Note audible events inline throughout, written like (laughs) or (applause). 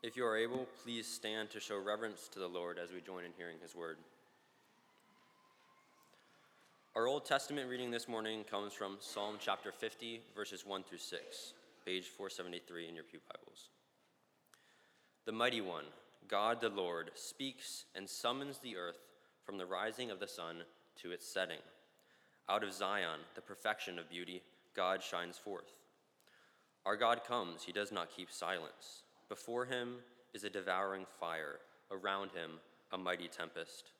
If you are able, please stand to show reverence to the Lord as we join in hearing his word. Our Old Testament reading this morning comes from Psalm chapter 50, verses 1 through 6, page 473 in your Pew Bibles. The Mighty One, God the Lord, speaks and summons the earth from the rising of the sun to its setting. Out of Zion, the perfection of beauty, God shines forth. Our God comes, he does not keep silence. Before him is a devouring fire, around him a mighty tempest.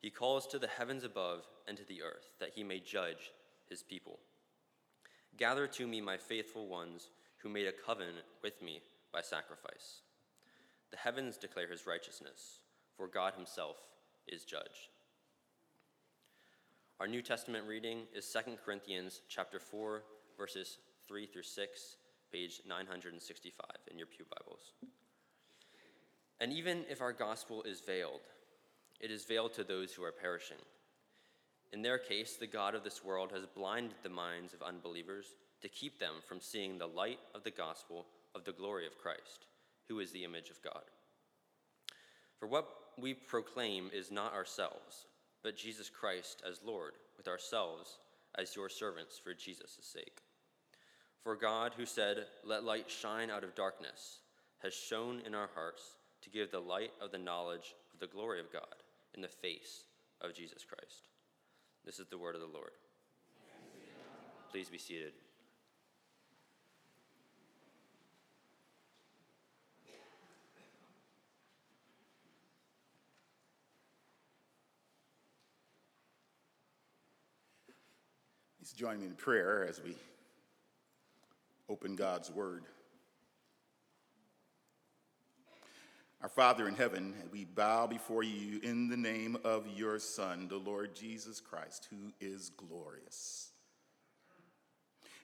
He calls to the heavens above and to the earth, that he may judge his people. Gather to me my faithful ones who made a covenant with me by sacrifice. The heavens declare his righteousness, for God himself is judge. Our New Testament reading is 2 Corinthians chapter 4 verses 3 through 6, page 965 in your Pew Bibles. And even if our gospel is veiled, it is veiled to those who are perishing. In their case, the God of this world has blinded the minds of unbelievers to keep them from seeing the light of the gospel of the glory of Christ, who is the image of God. For what we proclaim is not ourselves, but Jesus Christ as Lord, with ourselves as your servants for Jesus' sake. For God, who said, Let light shine out of darkness, has shone in our hearts to give the light of the knowledge of the glory of God in the face of Jesus Christ. This is the word of the Lord. Please be seated. Please join me in prayer as we open God's Word. Our Father in heaven, we bow before you in the name of your Son, the Lord Jesus Christ, who is glorious.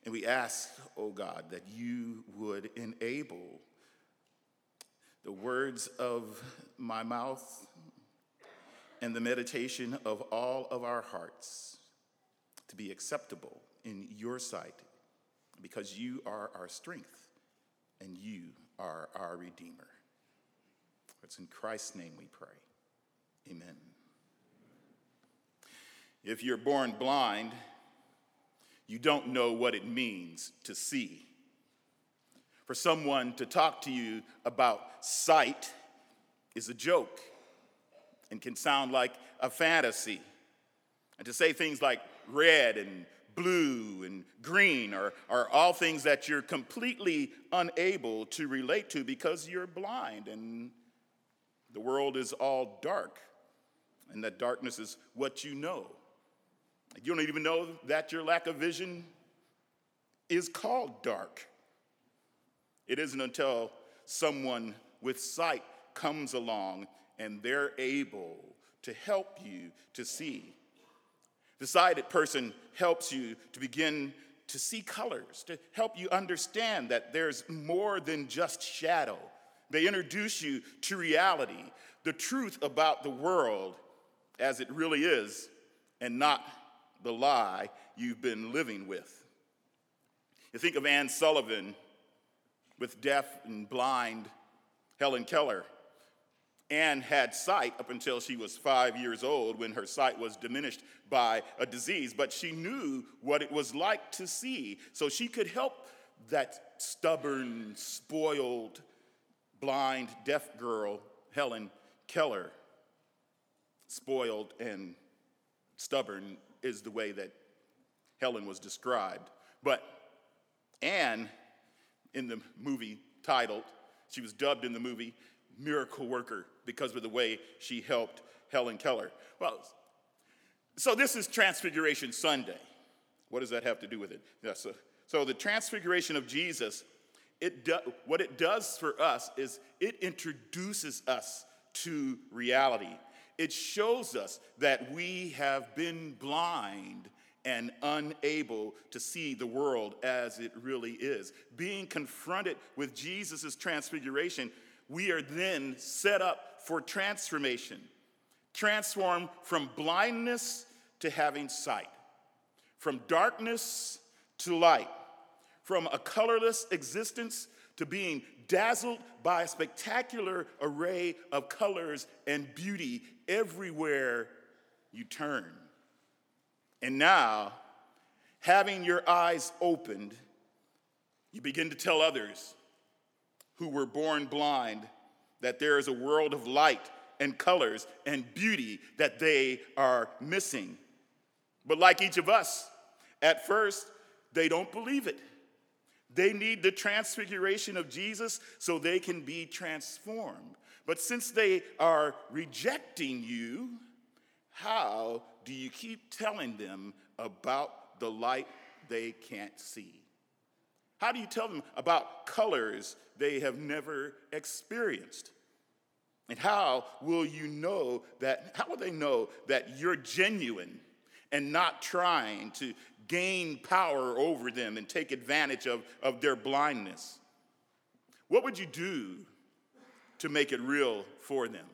And we ask, O oh God, that you would enable the words of my mouth and the meditation of all of our hearts to be acceptable in your sight because you are our strength and you are our Redeemer. It's in Christ's name we pray. Amen. If you're born blind, you don't know what it means to see. For someone to talk to you about sight is a joke and can sound like a fantasy. And to say things like red and blue and green are, are all things that you're completely unable to relate to because you're blind and the world is all dark, and that darkness is what you know. You don't even know that your lack of vision is called dark. It isn't until someone with sight comes along and they're able to help you to see. The sighted person helps you to begin to see colors, to help you understand that there's more than just shadow they introduce you to reality, the truth about the world as it really is, and not the lie you've been living with. You think of Anne Sullivan with deaf and blind Helen Keller. Anne had sight up until she was five years old when her sight was diminished by a disease, but she knew what it was like to see, so she could help that stubborn, spoiled blind, deaf girl, Helen Keller, spoiled and stubborn is the way that Helen was described. But Anne, in the movie titled, she was dubbed in the movie Miracle Worker because of the way she helped Helen Keller. Well, so this is Transfiguration Sunday. What does that have to do with it? Yeah, so, so the Transfiguration of Jesus it do, what it does for us is it introduces us to reality. It shows us that we have been blind and unable to see the world as it really is. Being confronted with Jesus' transfiguration, we are then set up for transformation, transformed from blindness to having sight, from darkness to light from a colorless existence to being dazzled by a spectacular array of colors and beauty everywhere you turn. And now, having your eyes opened, you begin to tell others who were born blind that there is a world of light and colors and beauty that they are missing. But like each of us, at first, they don't believe it. They need the transfiguration of Jesus so they can be transformed. But since they are rejecting you, how do you keep telling them about the light they can't see? How do you tell them about colors they have never experienced? And how will you know that, how will they know that you're genuine and not trying to gain power over them and take advantage of, of their blindness? What would you do to make it real for them?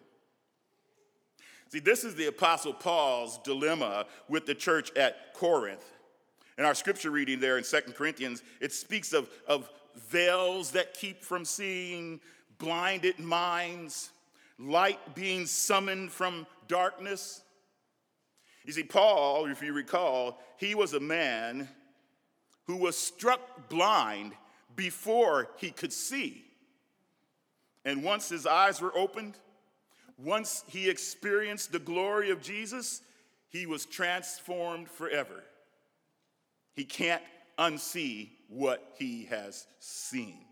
See, this is the Apostle Paul's dilemma with the church at Corinth. In our scripture reading there in Second Corinthians, it speaks of, of veils that keep from seeing, blinded minds, light being summoned from darkness. You see, Paul, if you recall, he was a man who was struck blind before he could see. And once his eyes were opened, once he experienced the glory of Jesus, he was transformed forever. He can't unsee what he has seen.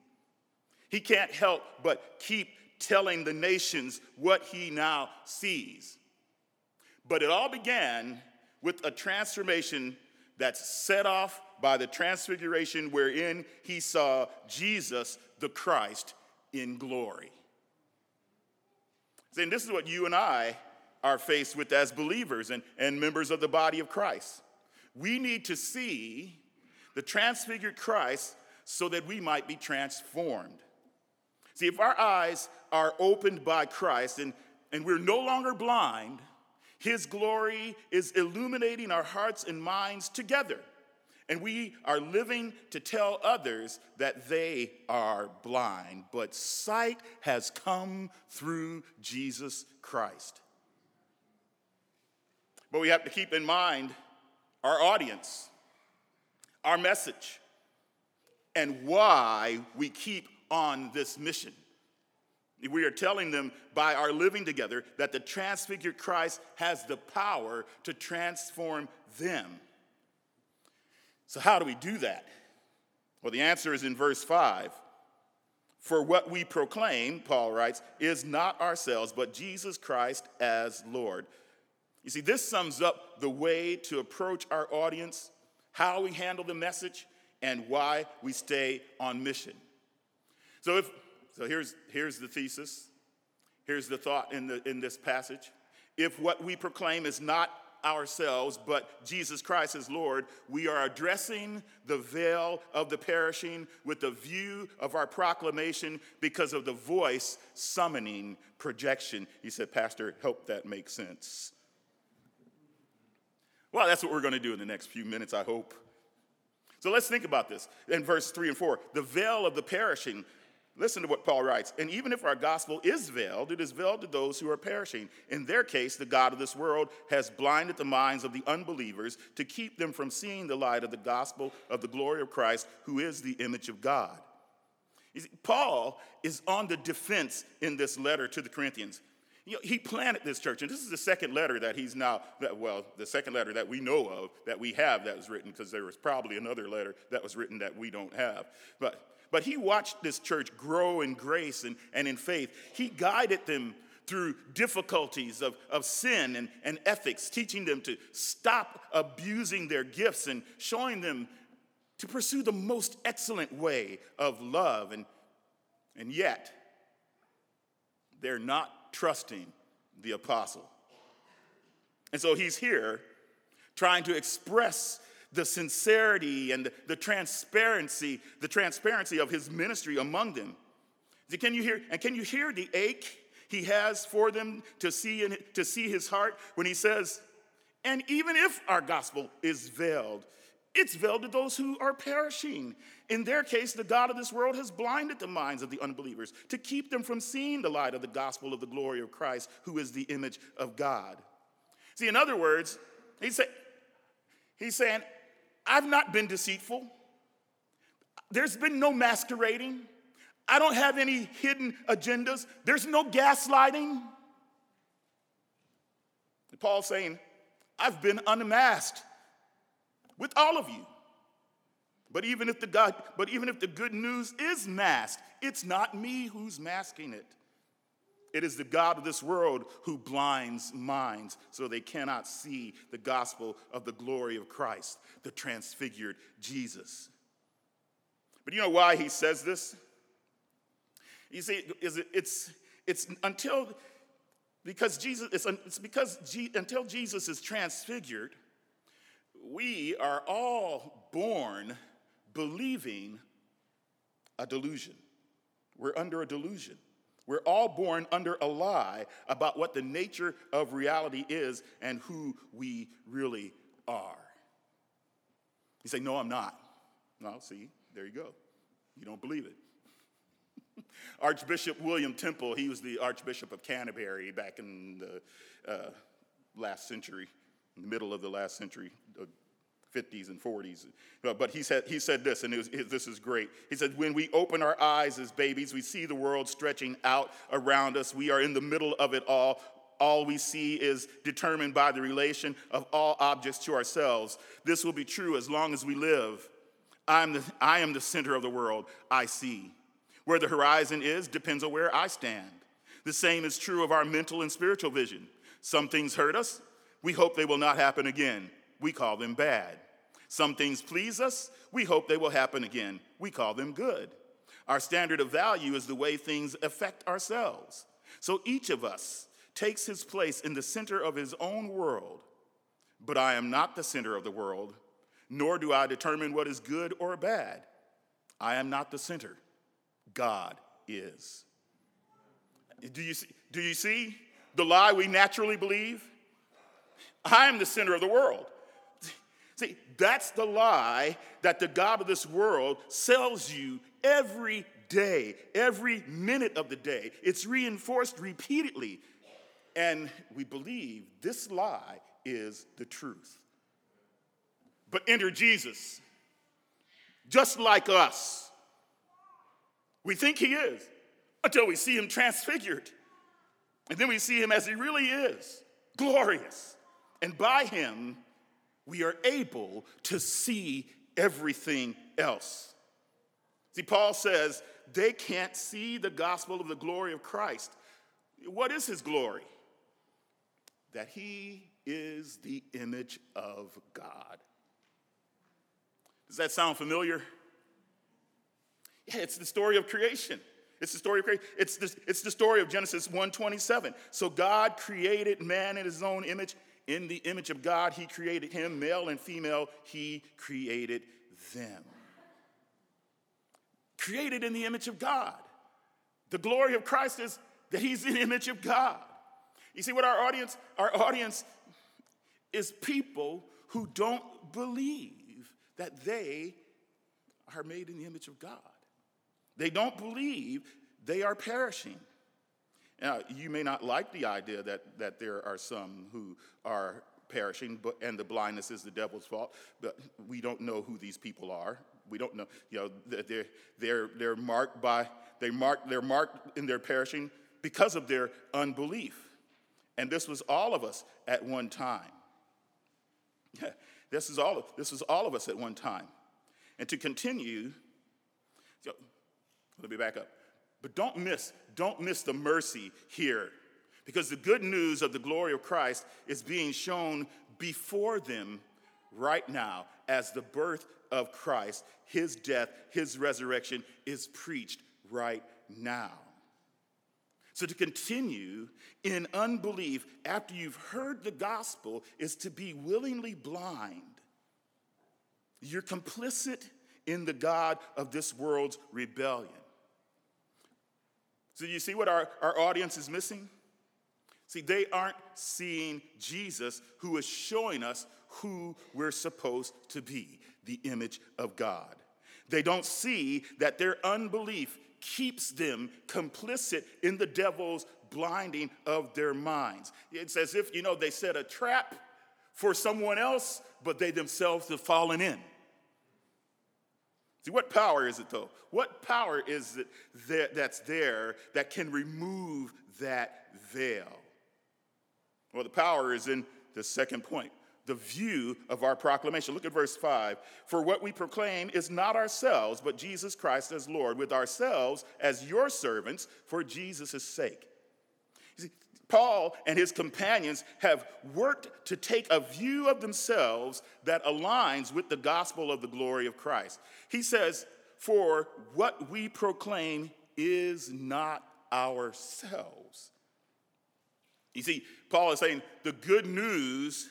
He can't help but keep telling the nations what he now sees. But it all began with a transformation that's set off by the transfiguration wherein he saw Jesus, the Christ, in glory. Saying this is what you and I are faced with as believers and, and members of the body of Christ. We need to see the transfigured Christ so that we might be transformed. See, if our eyes are opened by Christ and, and we're no longer blind, His glory is illuminating our hearts and minds together. And we are living to tell others that they are blind, but sight has come through Jesus Christ. But we have to keep in mind our audience, our message, and why we keep on this mission. We are telling them by our living together that the transfigured Christ has the power to transform them. So, how do we do that? Well, the answer is in verse 5. For what we proclaim, Paul writes, is not ourselves, but Jesus Christ as Lord. You see, this sums up the way to approach our audience, how we handle the message, and why we stay on mission. So if so here's here's the thesis. Here's the thought in the in this passage. If what we proclaim is not ourselves, but Jesus Christ as Lord, we are addressing the veil of the perishing with the view of our proclamation because of the voice summoning projection. He said, Pastor, help that make sense. Well, that's what we're going to do in the next few minutes, I hope. So let's think about this. In verse 3 and 4, the veil of the perishing Listen to what Paul writes. And even if our gospel is veiled, it is veiled to those who are perishing. In their case, the God of this world has blinded the minds of the unbelievers to keep them from seeing the light of the gospel of the glory of Christ, who is the image of God. See, Paul is on the defense in this letter to the Corinthians. You know, he planted this church, and this is the second letter that he's now, well, the second letter that we know of that we have that was written, because there was probably another letter that was written that we don't have. But but he watched this church grow in grace and, and in faith. He guided them through difficulties of, of sin and, and ethics, teaching them to stop abusing their gifts and showing them to pursue the most excellent way of love. And, and yet, they're not trusting the apostle. And so he's here trying to express the sincerity and the transparency, the transparency of his ministry among them. Can you hear, and can you hear the ache he has for them to see, in, to see his heart when he says, and even if our gospel is veiled, It's veiled to those who are perishing. In their case, the God of this world has blinded the minds of the unbelievers to keep them from seeing the light of the gospel of the glory of Christ, who is the image of God. See, in other words, say, he's saying, I've not been deceitful. There's been no masquerading. I don't have any hidden agendas. There's no gaslighting. Paul's saying, I've been unmasked with all of you. But even if the God, but even if the good news is masked, it's not me who's masking it. It is the God of this world who blinds minds so they cannot see the gospel of the glory of Christ, the transfigured Jesus. But you know why he says this? You see, it's, it's until because Jesus, it's, it's because G, until Jesus is transfigured, we are all born believing a delusion. We're under a delusion. We're all born under a lie about what the nature of reality is and who we really are. You say, No, I'm not. No, see, there you go. You don't believe it. (laughs) Archbishop William Temple, he was the Archbishop of Canterbury back in the uh, last century, in the middle of the last century, 50s and 40s. Uh, but he said, he said this, and was, this is great. He said, When we open our eyes as babies, we see the world stretching out around us. We are in the middle of it all. All we see is determined by the relation of all objects to ourselves. This will be true as long as we live. I'm the, I am the center of the world I see. Where the horizon is depends on where I stand. The same is true of our mental and spiritual vision. Some things hurt us. We hope they will not happen again we call them bad. Some things please us, we hope they will happen again. We call them good. Our standard of value is the way things affect ourselves. So each of us takes his place in the center of his own world. But I am not the center of the world, nor do I determine what is good or bad. I am not the center. God is. Do you see, do you see the lie we naturally believe? I am the center of the world. See, that's the lie that the God of this world sells you every day, every minute of the day. It's reinforced repeatedly. And we believe this lie is the truth. But enter Jesus, just like us. We think he is until we see him transfigured. And then we see him as he really is glorious. And by him, we are able to see everything else. See, Paul says they can't see the gospel of the glory of Christ. What is his glory? That he is the image of God. Does that sound familiar? Yeah, it's the story of creation. It's the story of creation. It's the, it's the story of Genesis 1:27. So God created man in his own image. In the image of God, He created him, male and female, He created them. Created in the image of God. The glory of Christ is that He's in the image of God. You see what our audience, our audience is people who don't believe that they are made in the image of God. They don't believe they are perishing. Now, you may not like the idea that, that there are some who are perishing, but, and the blindness is the devil's fault, but we don't know who these people are. We don't know, you know, they're, they're, they're marked by, they mark, they're marked in their perishing because of their unbelief. And this was all of us at one time. (laughs) This is all of, this was all of us at one time. And to continue, so, let me back up. But don't miss, don't miss the mercy here. Because the good news of the glory of Christ is being shown before them right now as the birth of Christ, his death, his resurrection is preached right now. So to continue in unbelief after you've heard the gospel is to be willingly blind. You're complicit in the God of this world's rebellion. So, you see what our, our audience is missing? See, they aren't seeing Jesus who is showing us who we're supposed to be the image of God. They don't see that their unbelief keeps them complicit in the devil's blinding of their minds. It's as if, you know, they set a trap for someone else, but they themselves have fallen in. See, what power is it though? What power is it that, that's there that can remove that veil? Well, the power is in the second point the view of our proclamation. Look at verse 5. For what we proclaim is not ourselves, but Jesus Christ as Lord, with ourselves as your servants for Jesus' sake. Paul and his companions have worked to take a view of themselves that aligns with the gospel of the glory of Christ. He says, For what we proclaim is not ourselves. You see, Paul is saying the good news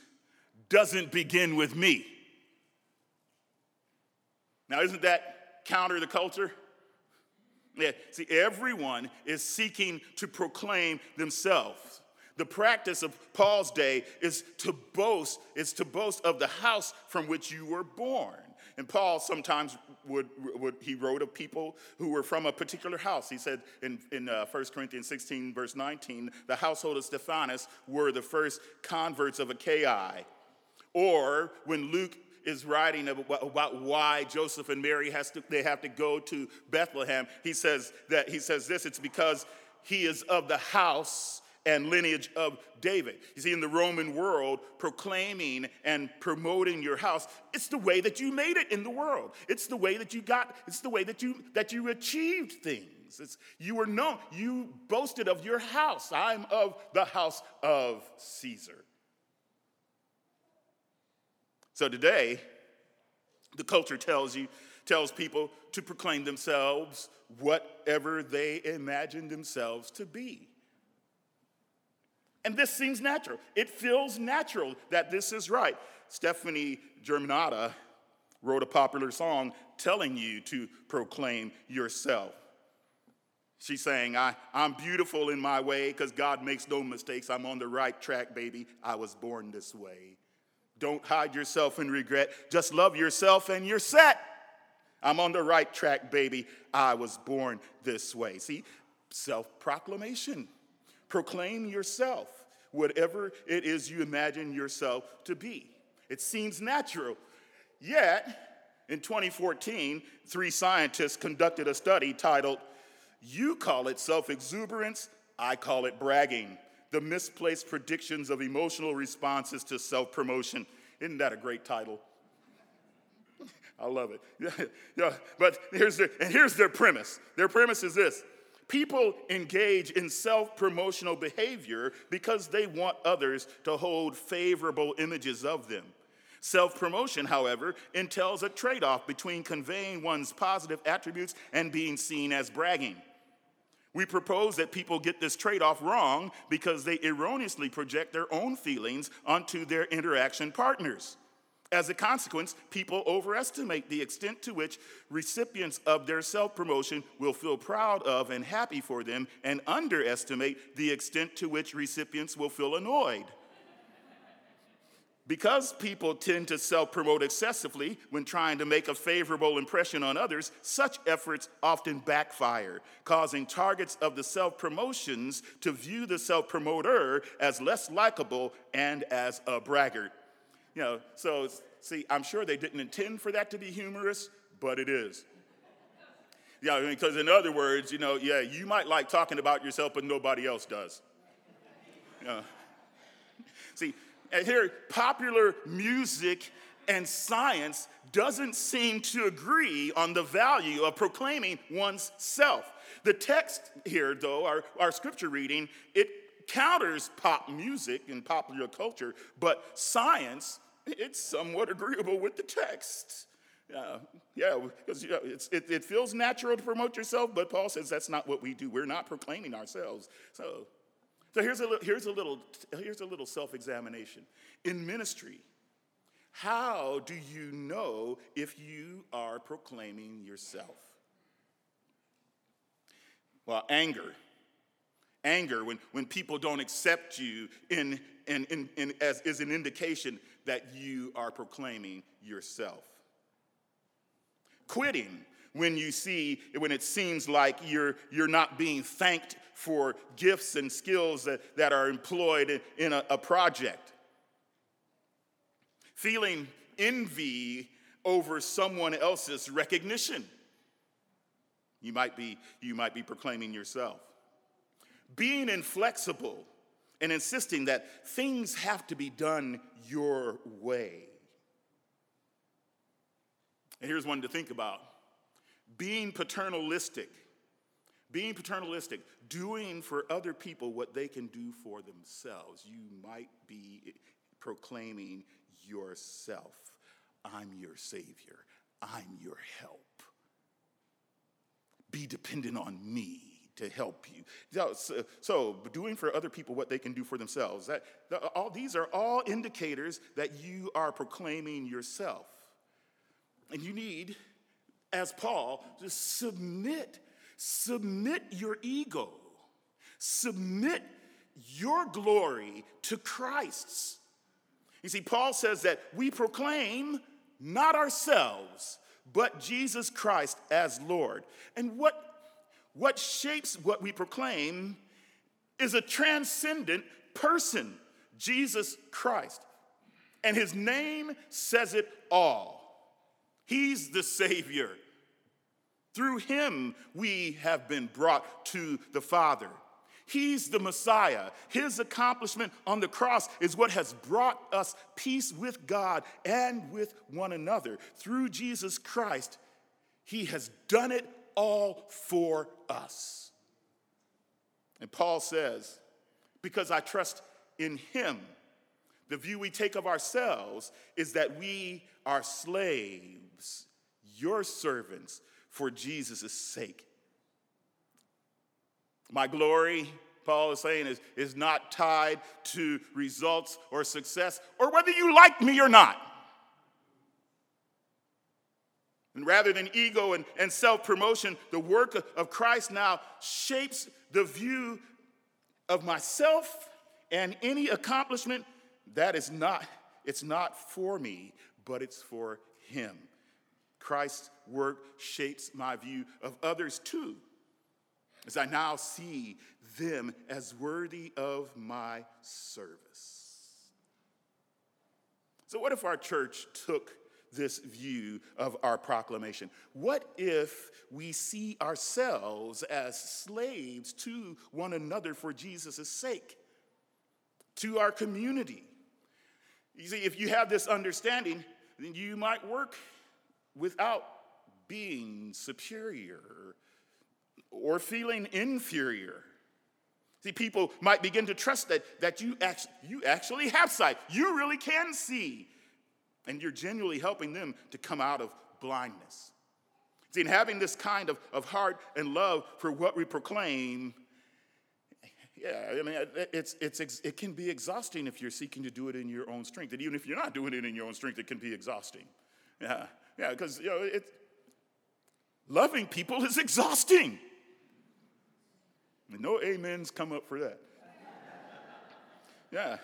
doesn't begin with me. Now, isn't that counter the culture? Yeah, see, everyone is seeking to proclaim themselves. The practice of Paul's day is to boast, is to boast of the house from which you were born. And Paul sometimes would, would he wrote of people who were from a particular house. He said in, in uh, 1 Corinthians 16, verse 19, the household of Stephanas were the first converts of Achaia. Or when Luke is writing about why Joseph and Mary has to, they have to go to Bethlehem, he says that he says this, it's because he is of the house and lineage of David. You see, in the Roman world, proclaiming and promoting your house, it's the way that you made it in the world. It's the way that you got, it's the way that you that you achieved things. It's, you were known, you boasted of your house. I'm of the house of Caesar. So today, the culture tells you, tells people to proclaim themselves whatever they imagine themselves to be. And this seems natural. It feels natural that this is right. Stefani Germanotta wrote a popular song telling you to proclaim yourself. She's saying, I, I'm beautiful in my way because God makes no mistakes. I'm on the right track, baby. I was born this way. Don't hide yourself in regret. Just love yourself and you're set. I'm on the right track, baby. I was born this way. See, self proclamation. Proclaim yourself, whatever it is you imagine yourself to be. It seems natural. Yet, in 2014, three scientists conducted a study titled, You Call It Self Exuberance, I Call It Bragging the misplaced predictions of emotional responses to self promotion. Isn't that a great title? (laughs) I love it. (laughs) Yeah, yeah. But here's their, and here's their premise. Their premise is this people engage in self promotional behavior because they want others to hold favorable images of them. Self promotion, however, entails a trade off between conveying one's positive attributes and being seen as bragging. We propose that people get this trade off wrong because they erroneously project their own feelings onto their interaction partners. As a consequence, people overestimate the extent to which recipients of their self promotion will feel proud of and happy for them, and underestimate the extent to which recipients will feel annoyed. Because people tend to self promote excessively when trying to make a favorable impression on others, such efforts often backfire, causing targets of the self promotions to view the self promoter as less likable and as a braggart. You know, so see, I'm sure they didn't intend for that to be humorous, but it is. Yeah, because in other words, you know, yeah, you might like talking about yourself, but nobody else does. Yeah. See, and here, popular music and science doesn't seem to agree on the value of proclaiming one's self. The text here, though, our, our scripture reading, it counters pop music and popular culture, but science, it's somewhat agreeable with the text. Uh, yeah, because you know, it, it feels natural to promote yourself, but Paul says that's not what we do. We're not proclaiming ourselves. So so here's a, here's a little, here's a little self examination. In ministry, how do you know if you are proclaiming yourself? Well, anger. anger when, when people don't accept you in, in, in, in, as is an indication that you are proclaiming yourself. Quitting when you see, when it seems like you're, you're not being thanked for gifts and skills that, that are employed in, a, a project. Feeling envy over someone else's recognition. You might be, you might be proclaiming yourself. Being inflexible and insisting that things have to be done your way. And here's one to think about being paternalistic. Being paternalistic, doing for other people what they can do for themselves. You might be proclaiming yourself. I'm your Savior. I'm your help. Be dependent on me to help you. So, so, doing for other people what they can do for themselves. That, all, these are all indicators that you are proclaiming yourself. And you need, as Paul, to submit, submit your ego, submit your glory to Christ's. You see, Paul says that we proclaim not ourselves, but Jesus Christ as Lord. And what, what shapes what we proclaim is a transcendent person, Jesus Christ. And his name says it all. He's the Savior. Through him, we have been brought to the Father. He's the Messiah. His accomplishment on the cross is what has brought us peace with God and with one another. Through Jesus Christ, He has done it all for us. And Paul says, Because I trust in Him, the view we take of ourselves is that we are slaves, your servants, for Jesus' sake. My glory, Paul is saying, is, is not tied to results or success or whether you like me or not. And rather than ego and, and self promotion, the work of Christ now shapes the view of myself and any accomplishment that is not, it's not for me, but it's for Him. Christ's work shapes my view of others too as I now see them as worthy of my service. So, what if our church took this view of our proclamation? What if we see ourselves as slaves to one another for Jesus' sake, to our community? You see, if you have this understanding, then you might work without being superior or feeling inferior. See, people might begin to trust that, that you, act, you actually have sight. You really can see. And you're genuinely helping them to come out of blindness. See, in having this kind of, of heart and love for what we proclaim, yeah, I mean, it's, it's, it can be exhausting if you're seeking to do it in your own strength. And even if you're not doing it in your own strength, it can be exhausting. Yeah, yeah, because, you know, it, loving people (laughs) is exhausting. And no amens come up for that. Yeah.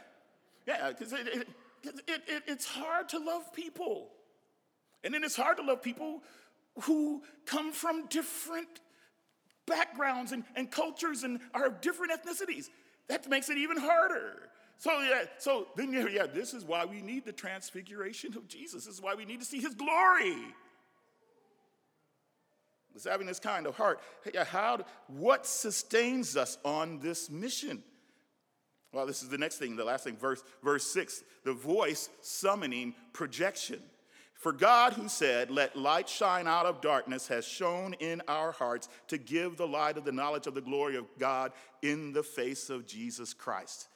Yeah, because it, it, it, it's hard to love people. And then it's hard to love people who come from different backgrounds and, and cultures and of different ethnicities. That makes it even harder. So yeah, so then yeah, this is why we need the transfiguration of Jesus. This is why we need to see his glory is having this kind of heart. How, what sustains us on this mission? Well, this is the next thing, the last thing, verse, verse 6 the voice summoning projection. For God, who said, Let light shine out of darkness, has shone in our hearts to give the light of the knowledge of the glory of God in the face of Jesus Christ.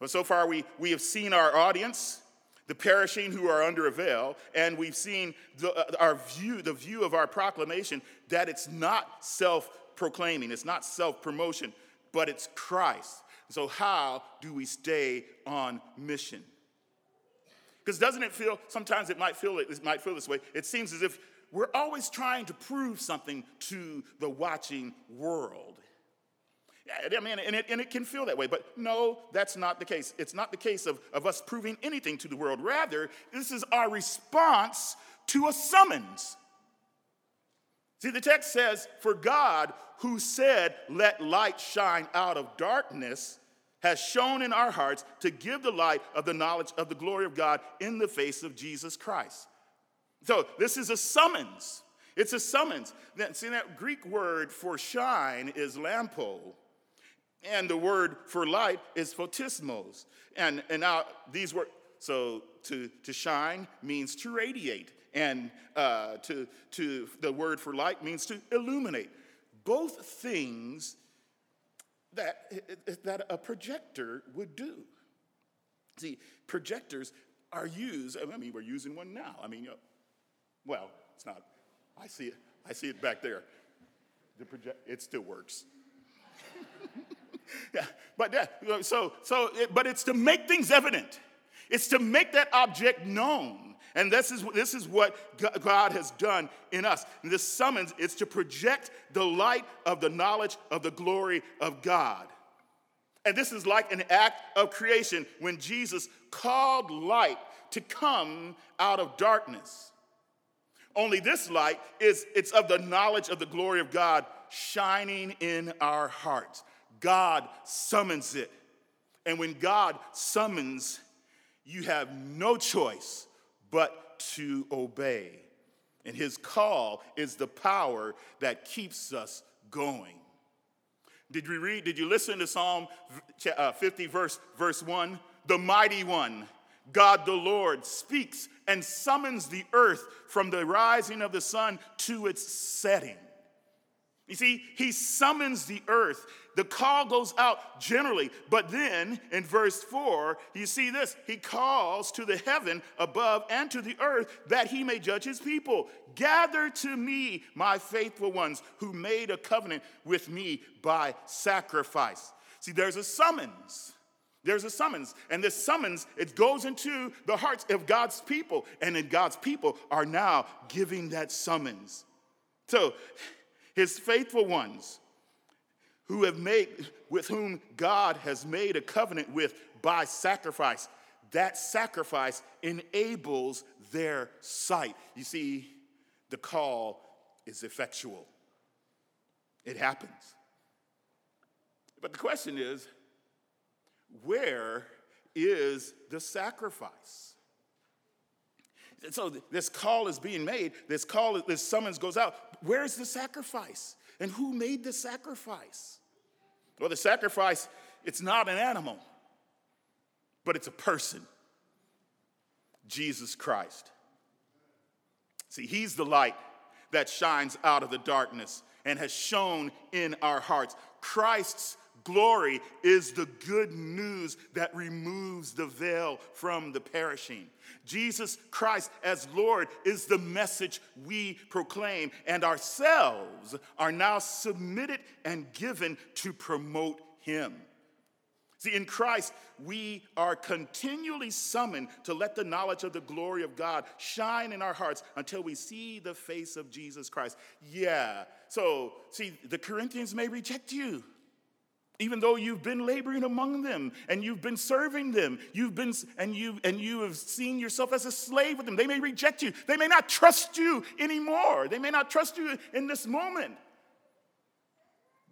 Well, so far we, we have seen our audience, the perishing who are under a veil, and we've seen the, uh, our view, the view of our proclamation that it's not self proclaiming, it's not self promotion, but it's Christ. So, how do we stay on mission? Because doesn't it feel, sometimes it might feel, it might feel this way, it seems as if we're always trying to prove something to the watching world. Yeah i mean, and it, and it can feel that way, but no, that's not the case. It's not the case of, of us proving anything to the world. Rather, this is our response to a summons. See, the text says, For God, who said, Let light shine out of darkness, has shone in our hearts to give the light of the knowledge of the glory of God in the face of Jesus Christ. So, this is a summons. It's a summons. See, that Greek word for shine is lampo, and the word for light is photismos. And, and now these words, so to, to shine means to radiate, and uh, to, to the word for light means to illuminate. Both things that, that a projector would do. See, projectors are used, I mean, we're using one now. I mean, well, it's not, I see it, I see it back there. The project, it still works. (laughs) yeah, but yeah, so so it, but it's to make things evident. It's to make that object known. And this is, this is what God has done in us. And this summons is to project the light of the knowledge of the glory of God. And this is like an act of creation when Jesus called light to come out of darkness. Only this light is it's of the knowledge of the glory of God shining in our hearts. God summons it. And when God summons, you have no choice but to obey. And his call is the power that keeps us going. Did you read, did you listen to Psalm uh, 50, verse, verse 1? The mighty one, God the Lord, speaks and summons the earth from the rising of the sun to its setting. You see, he summons the earth. The call goes out generally, but then in verse 4, you see this He calls to the heaven above and to the earth that he may judge his people. Gather to me, my faithful ones, who made a covenant with me by sacrifice. See, there's a summons. There's a summons, and this summons it goes into the hearts of God's people, and then God's people are now giving that summons. So his faithful ones who have made with whom God has made a covenant with by sacrifice. That sacrifice enables their sight. You see, the call is effectual. It happens. But the question is, where is the sacrifice? So this call is being made, this call, this summons goes out. Where's the sacrifice? And who made the sacrifice? Well, the sacrifice, it's not an animal, but it's a person Jesus Christ. See, He's the light that shines out of the darkness and has shone in our hearts. Christ's glory is the good news that removes the veil from the perishing. Jesus Christ as Lord is the message we proclaim, and ourselves are now submitted and given to promote Him. See, in Christ, we are continually summoned to let the knowledge of the glory of God shine in our hearts until we see the face of Jesus Christ. Yeah. So, see, the Corinthians may reject you even though you've been laboring among them and you've been serving them you've been and you and you have seen yourself as a slave with them. They may reject you. They may not trust you anymore. They may not trust you in this moment.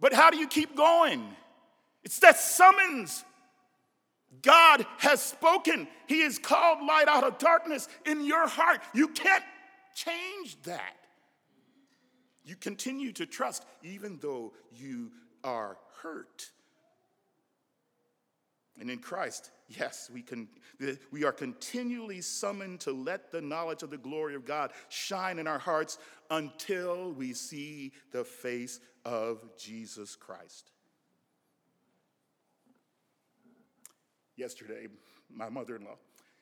But how do you keep going? It's that summons. God has spoken. He has called light out of darkness in your heart. You can't change that. You continue to trust even though you are hurt and in Christ, yes, we, can, we are continually summoned to let the knowledge of the glory of God shine in our hearts until we see the face of Jesus Christ. Yesterday, my mother in law,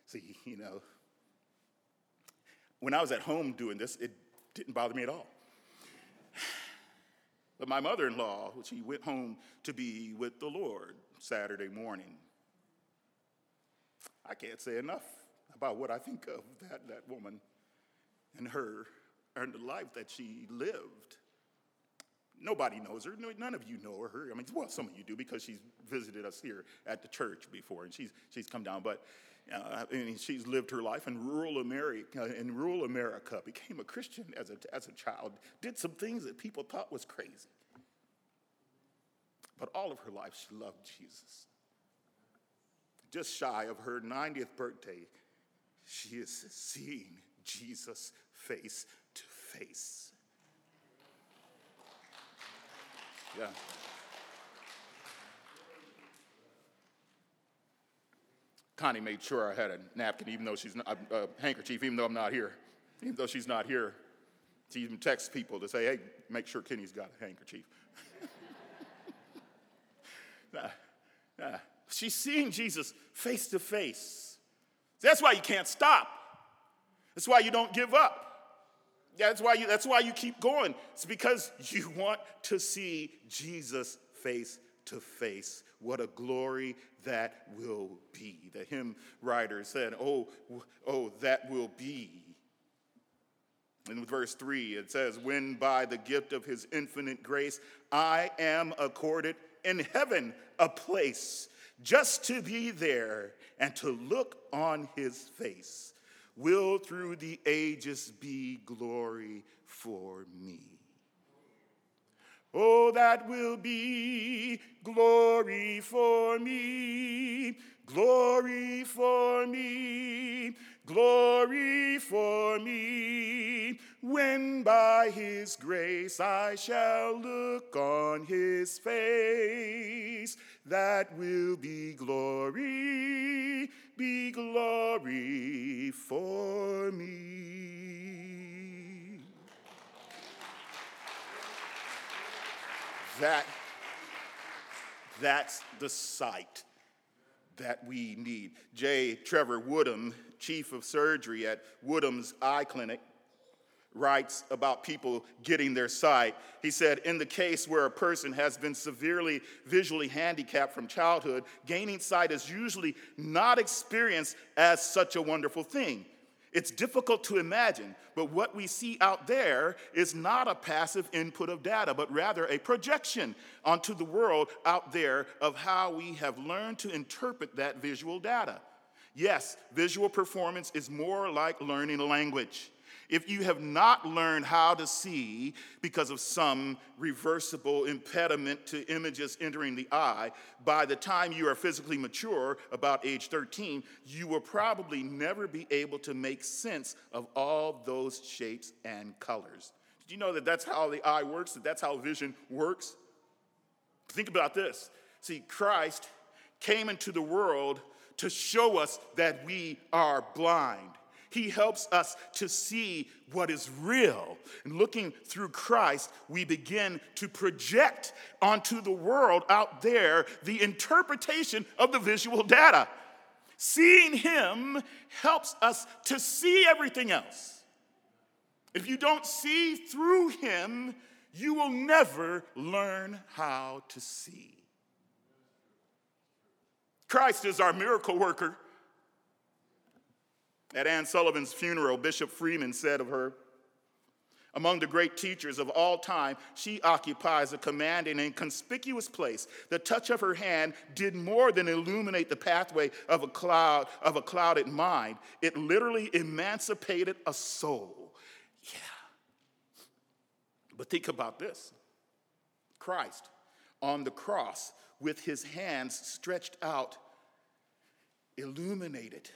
see, (laughs) you know, when I was at home doing this, it didn't bother me at all. (sighs) But my mother in law, she went home to be with the Lord Saturday morning. I can't say enough about what I think of that, that woman and her and the life that she lived. Nobody knows her. None of you know her. I mean, well, some of you do because she's visited us here at the church before, and she's she's come down. But uh, she's lived her life in rural America. In rural America, became a Christian as a as a child. Did some things that people thought was crazy. But all of her life, she loved Jesus. Just shy of her 90th birthday, she is seeing Jesus face to face. Yeah. Connie made sure I had a napkin, even though she's not, a uh, handkerchief, even though I'm not here. Even though she's not here, she even texts people to say, hey, make sure Kenny's got a handkerchief. (laughs) nah, nah. She's seeing Jesus face to face. That's why you can't stop. That's why you don't give up. That's why you, that's why you keep going. It's because you want to see Jesus face to face. What a glory that will be. The hymn writer said, Oh, oh, that will be. In verse 3, it says, When by the gift of his infinite grace I am accorded in heaven a place, just to be there and to look on his face will through the ages be glory for me. Oh, that will be glory for me, glory for me, glory for me, when by his grace I shall look on his face. That will be glory, be glory for me. That, that's the sight that we need. J. Trevor Woodham, chief of surgery at Woodham's Eye Clinic, writes about people getting their sight. He said, In the case where a person has been severely visually handicapped from childhood, gaining sight is usually not experienced as such a wonderful thing. It's difficult to imagine, but what we see out there is not a passive input of data, but rather a projection onto the world out there of how we have learned to interpret that visual data. Yes, visual performance is more like learning a language. If you have not learned how to see because of some reversible impediment to images entering the eye, by the time you are physically mature, about age 13, you will probably never be able to make sense of all those shapes and colors. Did you know that that's how the eye works, that that's how vision works? Think about this. See, Christ came into the world to show us that we are blind. He helps us to see what is real. And looking through Christ, we begin to project onto the world out there the interpretation of the visual data. Seeing Him helps us to see everything else. If you don't see through Him, you will never learn how to see. Christ is our miracle worker. At Anne Sullivan's funeral, Bishop Freeman said of her, among the great teachers of all time, she occupies a commanding and conspicuous place. The touch of her hand did more than illuminate the pathway of a cloud of a clouded mind. It literally emancipated a soul. Yeah. But think about this. Christ on the cross with his hands stretched out illuminated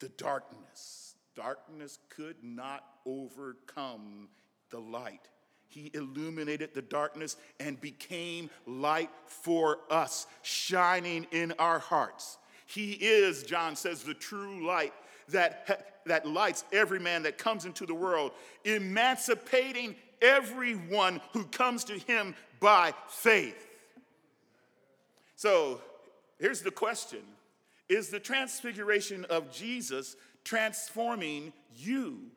the darkness. Darkness could not overcome the light. He illuminated the darkness and became light for us, shining in our hearts. He is, John says, the true light that, that lights every man that comes into the world, emancipating everyone who comes to him by faith. So here's the question is the transfiguration of Jesus transforming you.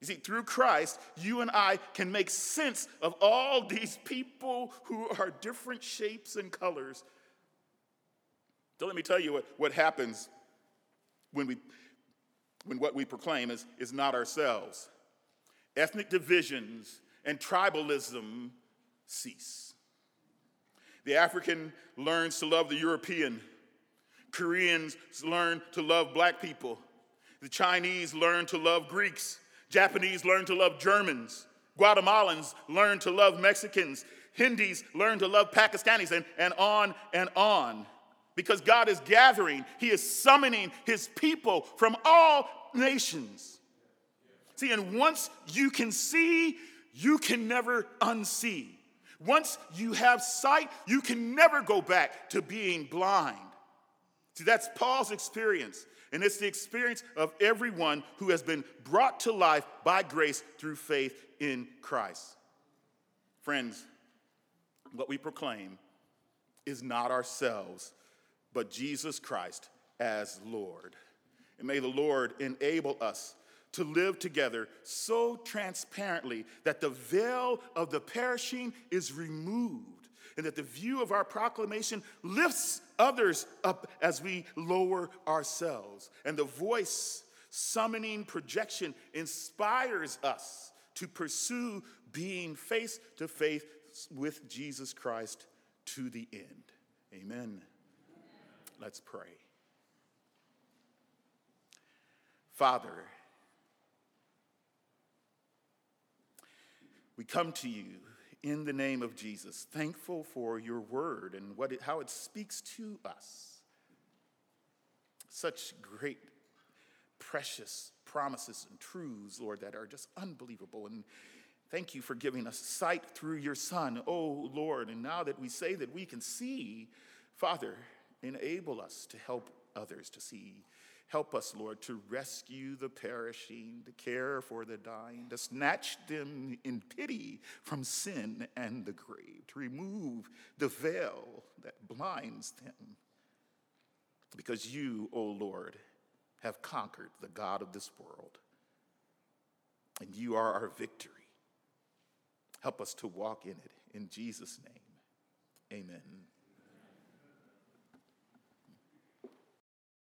You see, through Christ, you and I can make sense of all these people who are different shapes and colors. So let me tell you what, what happens when, we, when what we proclaim is, is not ourselves. Ethnic divisions and tribalism cease. The African learns to love the European. Koreans learn to love black people. The Chinese learn to love Greeks. Japanese learn to love Germans. Guatemalans learn to love Mexicans. Hindis learn to love Pakistanis, and, and on and on. Because God is gathering, He is summoning His people from all nations. See, and once you can see, you can never unsee. Once you have sight, you can never go back to being blind. See, that's Paul's experience. And it's the experience of everyone who has been brought to life by grace through faith in Christ. Friends, what we proclaim is not ourselves, but Jesus Christ as Lord. And may the Lord enable us to live together so transparently that the veil of the perishing is removed and that the view of our proclamation lifts others up as we lower ourselves. And the voice summoning projection inspires us to pursue being face to face with Jesus Christ to the end. Amen. Let's pray. Father, we come to you in the name of Jesus, thankful for your word and what it, how it speaks to us. Such great, precious promises and truths, Lord, that are just unbelievable. And thank you for giving us sight through your Son, oh Lord. And now that we say that we can see, Father, enable us to help others to see Help us, Lord, to rescue the perishing, to care for the dying, to snatch them in pity from sin and the grave, to remove the veil that blinds them. Because you, O oh Lord, have conquered the God of this world, and you are our victory. Help us to walk in it. In Jesus' name, amen.